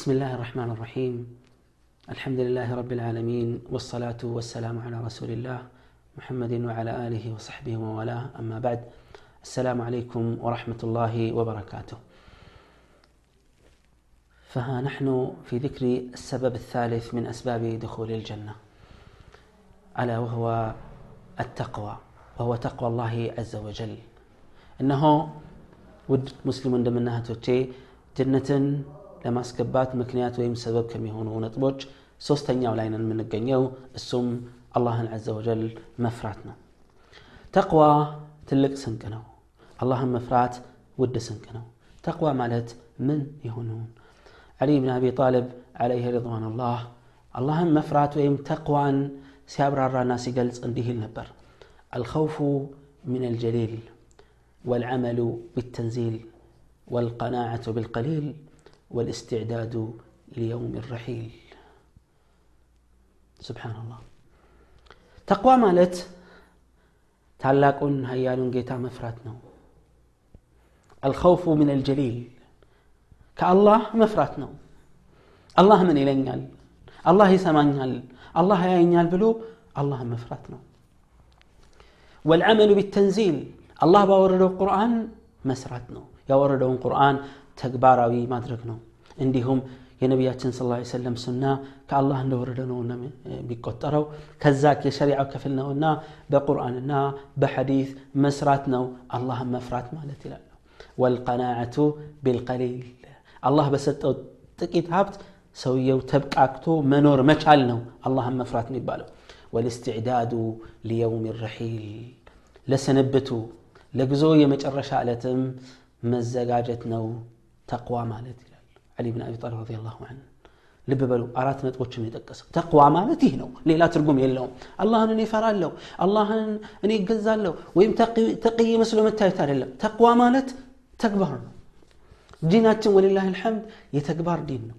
بسم الله الرحمن الرحيم. الحمد لله رب العالمين والصلاة والسلام على رسول الله محمد وعلى آله وصحبه وموالاه أما بعد السلام عليكم ورحمة الله وبركاته. فها نحن في ذكر السبب الثالث من أسباب دخول الجنة. ألا وهو التقوى وهو تقوى الله عز وجل. إنه ود مسلم عندما توتي جنة ለማስገባት ምክንያት ወይም ሰበብ ከሚሆኑ ነጥቦች ሶስተኛው ላይ ነን የምንገኘው እሱም አላህን አዘ ወጀል መፍራት ነው ተቅዋ ትልቅ ስንቅ ነው አላህን መፍራት ውድ ስንቅ ነው ተቅዋ ማለት ምን ይሆኑን علي بن أبي طالب عليه رضوان الله اللهم مفرات ويم تقوى سيابرار ناس قلص انده النبر الخوف من الجليل والعمل بالتنزيل والقناعة بالقليل والاستعداد ليوم الرحيل سبحان الله تقوى مالت ታላቁን ሀያሉን ጌታ መፍራት ነው አልኸውፉ ምን አልጀሊል ከአላህ መፍራት ነው አላህ ምን ይለኛል አላህ ይሰማኛል አላህ ያየኛል ብሎ አላህ መፍራት ነው ወልዓመሉ ቢተንዚል አላህ ባወረደው ቁርአን መስራት ነው ያወረደውን ቁርአን ተግባራዊ ማድረግ ነው እንዲሁም የነቢያችን ስ ሰለም ሱና ከአላህ እንደወረደ ነው የሚቆጠረው ከዛ የሸሪዓው ክፍል ነውና በቁርአንና በሐዲት መስራት ነው አላህን መፍራት ማለት ይላሉ ወልቀናዓቱ ቢልቀሊል አላህ በሰጠው ጥቂት ሀብት ሰውየው ተብቃቅቶ መኖር መቻል ነው አላህን መፍራት የሚባለው ወልስትዕዳዱ ሊየውም ረሒል ለስንብቱ ለጉዞ የመጨረሻ ዕለትም መዘጋጀት ነው ተቅዋ ማለት ይላል አሊ ብን አቢ ጣሊብ ረዲየላሁ ዐንሁ ልብ በሉ አራት ነጥቦችን የጠቀሰው ተቅዋ ማለት ይህ ነው ሌላ ትርጉም የለውም አላህን እኔ እፈራለሁ አላህን እኔ እገዛለሁ ወይም ተቅይ መስሎ መታየት አይደለም ተቅዋ ማለት ተግባር ነው ዲናችን ወሊላህ ልሐምድ የተግባር ዲን ነው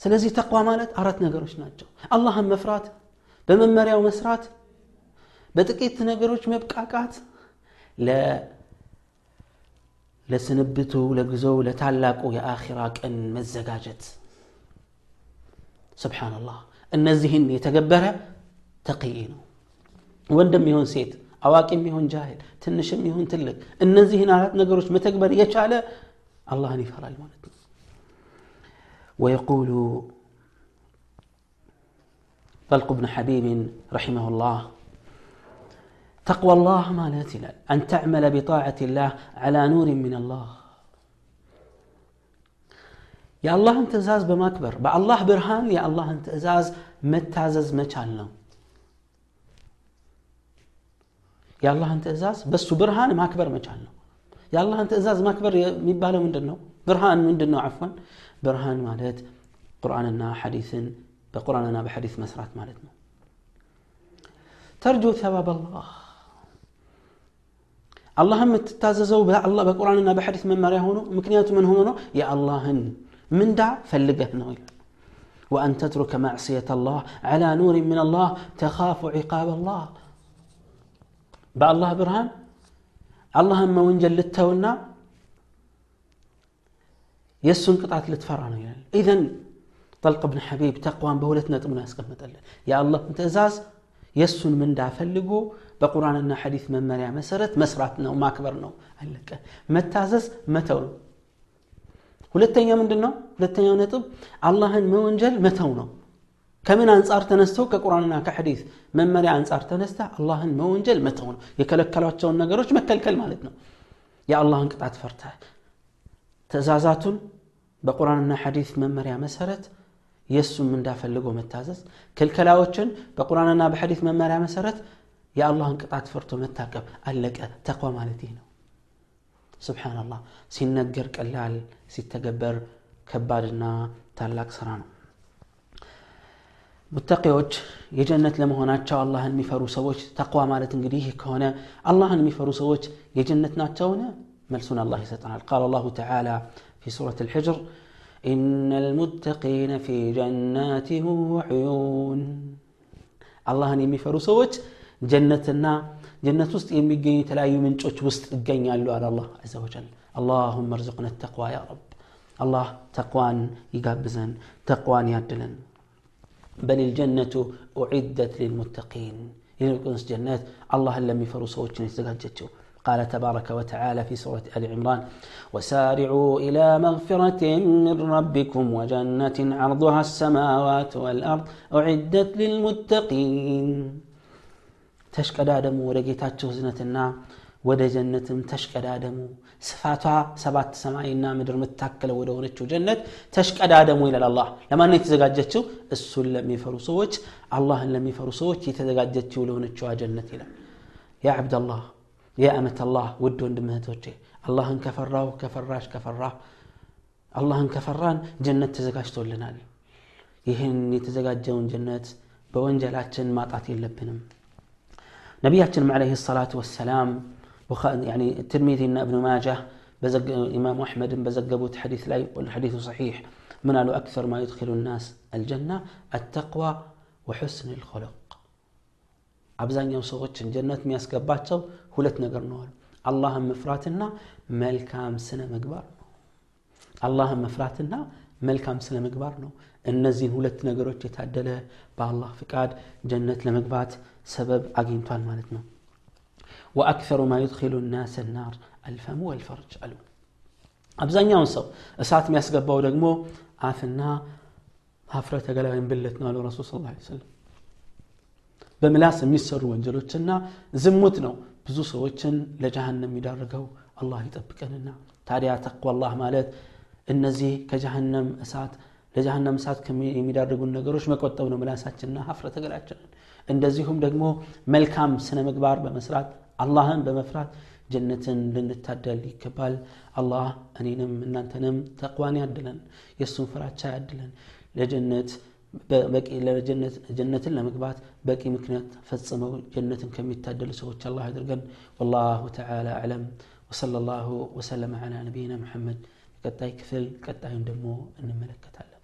ስለዚህ ተቅዋ ማለት አራት ነገሮች ናቸው አላህን መፍራት በመመሪያው መስራት በጥቂት ነገሮች መብቃቃት ለስንብቱ ለጉዞው ለታላቁ የአኺራ ቀን መዘጋጀት ስብሓንላህ እነዚህን የተገበረ ተቅይ ነው ወንድም ይሁን ሴት አዋቂም ይሁን ጃሂል ትንሽም ይሁን ትልቅ እነዚህን አራት ነገሮች መተግበር የቻለ አላህን ይፈራል ማለት ነው ويقول طلق بن حبيب رحمه الله تقوى الله ما ناتلا أن تعمل بطاعة الله على نور من الله. يا الله أنت أزاز بمكبر بع الله برهان يا الله أنت أزاز متازز مچالنا يا الله أنت أزاز بس برهان ماكبر مچالنا يا الله أنت أزاز ماكبر يبالو مندنو برهان مندنو عفوا. برهان مالت قرآننا حديث بقرآننا بحديث مسرات አላህ የምትታዘዘው በቁርአንና በሐዲስ መመሪያ ሆኖ ምክንያቱ ምን ሆኖ ነው የአላህን ምንዳ ፈልገህ ነው ይላል وأن تترك معصية الله على نور من الله تخاف عقاب الله بالله برهان الله ما وانجل للتونا يسون قطعة لتفرع يعني إذن طلق بن حبيب تقوى بولتنا تمنا اسقمت يا الله انت ازاز የእሱን ምንዳ ፈልጎ በቁርአንና ሐዲስ መመሪያ መሰረት መስራት ነው ማክበር ነው አለቀ መታዘዝ መተው ነው ሁለተኛ ምንድን ነው ሁለተኛው ነጥብ አላህን መወንጀል መተው ነው ከምን አንጻር ተነስተው ከቁርአንና ከሐዲስ መመሪያ አንጻር ተነስተ አላህን መወንጀል መተው ነው የከለከሏቸውን ነገሮች መከልከል ማለት ነው የአላህን ቅጣት ፈርተ ትእዛዛቱን በቁርአንና ሐዲስ መመሪያ መሰረት የእሱም እንዳፈልጎ መታዘዝ ክልከላዎችን በቁርአንና በሐዲስ መመሪያ መሰረት የአላህን ቅጣት ፈርቶ መታቀብ አለቀ ተቋ ማለት ይህ ነው ስብሓንላህ ሲነገር ቀላል ሲተገበር ከባድና ታላቅ ስራ ነው ሙተቂዎች የጀነት ለመሆናቸው አላህን የሚፈሩ ሰዎች ተቅዋ ማለት እንግዲህ ከሆነ አላህን የሚፈሩ ሰዎች የጀነት ናቸውን መልሱን አላህ ይሰጠናል ቃል አላሁ ተዓላ في سورة الحجر إن المتقين في جنات وعيون አላህን የሚፈሩ ሰዎች ጀነትና ጀነት ውስጥ የሚገኙ የተለያዩ ምንጮች ውስጥ ይገኛሉ አለ አላህ አዘ ወጀል اللهم ارزقنا التقوى يا رب الله تقوان يقابزن تقوان يعدلن بل الجنة أعدت للمتقين يلقنس جنات الله لم يفروا صوتين يتزقجتشو قال تبارك وتعالى في سورة آل عمران وسارعوا إلى مغفرة من ربكم وجنة عرضها السماوات والأرض أعدت للمتقين ተሽቀዳደሙ ወደ ጌታቸው ህዝነትና ወደ ጀነትም ተሽቀዳደሙ። ስፋቷ ሰባት ሰማይና ምድር የምታከለ ወደ ሆነችው ጀነት ተሽቀዳደሙ ይላል አላህ። ለማን የተዘጋጀችው? እሱን ለሚፈሩ ሰዎች አላህን ለሚፈሩ ሰዎች የተዘጋጀችው ለሆነችዋ ጀነት ይላል። ያ ዓብደላህ ያ አመት አላህ ውድ ወንድም አላህን ከፈራሁ ከፈራሽ ከፈራ አላህን ከፈራን ጀነት ተዘጋጅቶልናል። ይህን የተዘጋጀውን ጀነት በወንጀላችን ማጣት የለብንም። ነቢያችንም ዓለይሂ ሰላቱ ወሰላም يعني الترمذي ابن ماجه بزق إمام أحمد بزقبوت حديث لا والحديث صحيح من قالوا أكثر ما يدخل الناس الجنة التقوى وحسن الخلق አብዛኛው ሰዎችን ጀነት የሚያስገባቸው ሁለት ነገር ነው አሉ አላህን መፍራትና መልካም ስነ ምግባር ነው አላህን መፍራትና መልካም ስነ ምግባር ነው እነዚህን ሁለት ነገሮች የታደለ በአላህ ፍቃድ ጀነት ለመግባት سبب أجنتوان مالتنا. وأكثر ما يدخل الناس النار الفم والفرج. ألو. أبزان يونسو أسات مياس قبو دقمو عافنا هفرة قال وين بلتنا الرسول صلى الله عليه وسلم. بملاس ميسر وانجلوتنا زموتنا بزوس وجن لجهنم يدارقو الله يطبق لنا تاريا تقوى الله مالت. النزي كجهنم أسات لجهنم أسات كم يدارقو النقروش مكوتو نملاساتنا هفرة قال እንደዚሁም ደግሞ መልካም ስነ ምግባር በመስራት አላህን በመፍራት ጀነትን ልንታደል ይገባል አላህ እኔንም እናንተንም ተቅዋን ያድለን የእሱን ፍራቻ ያድለን ለጀነት በቂ ጀነትን ለመግባት በቂ ምክንያት ፈጽመው ጀነትን ከሚታደሉ ሰዎች አላህ ያድርገን ወላሁ ተዓላ አዕለም ወሰለ ላሁ ወሰለመ ዓላ ነቢይና ሙሐመድ ቀጣይ ክፍል ቀጣዩን ደግሞ እንመለከታለን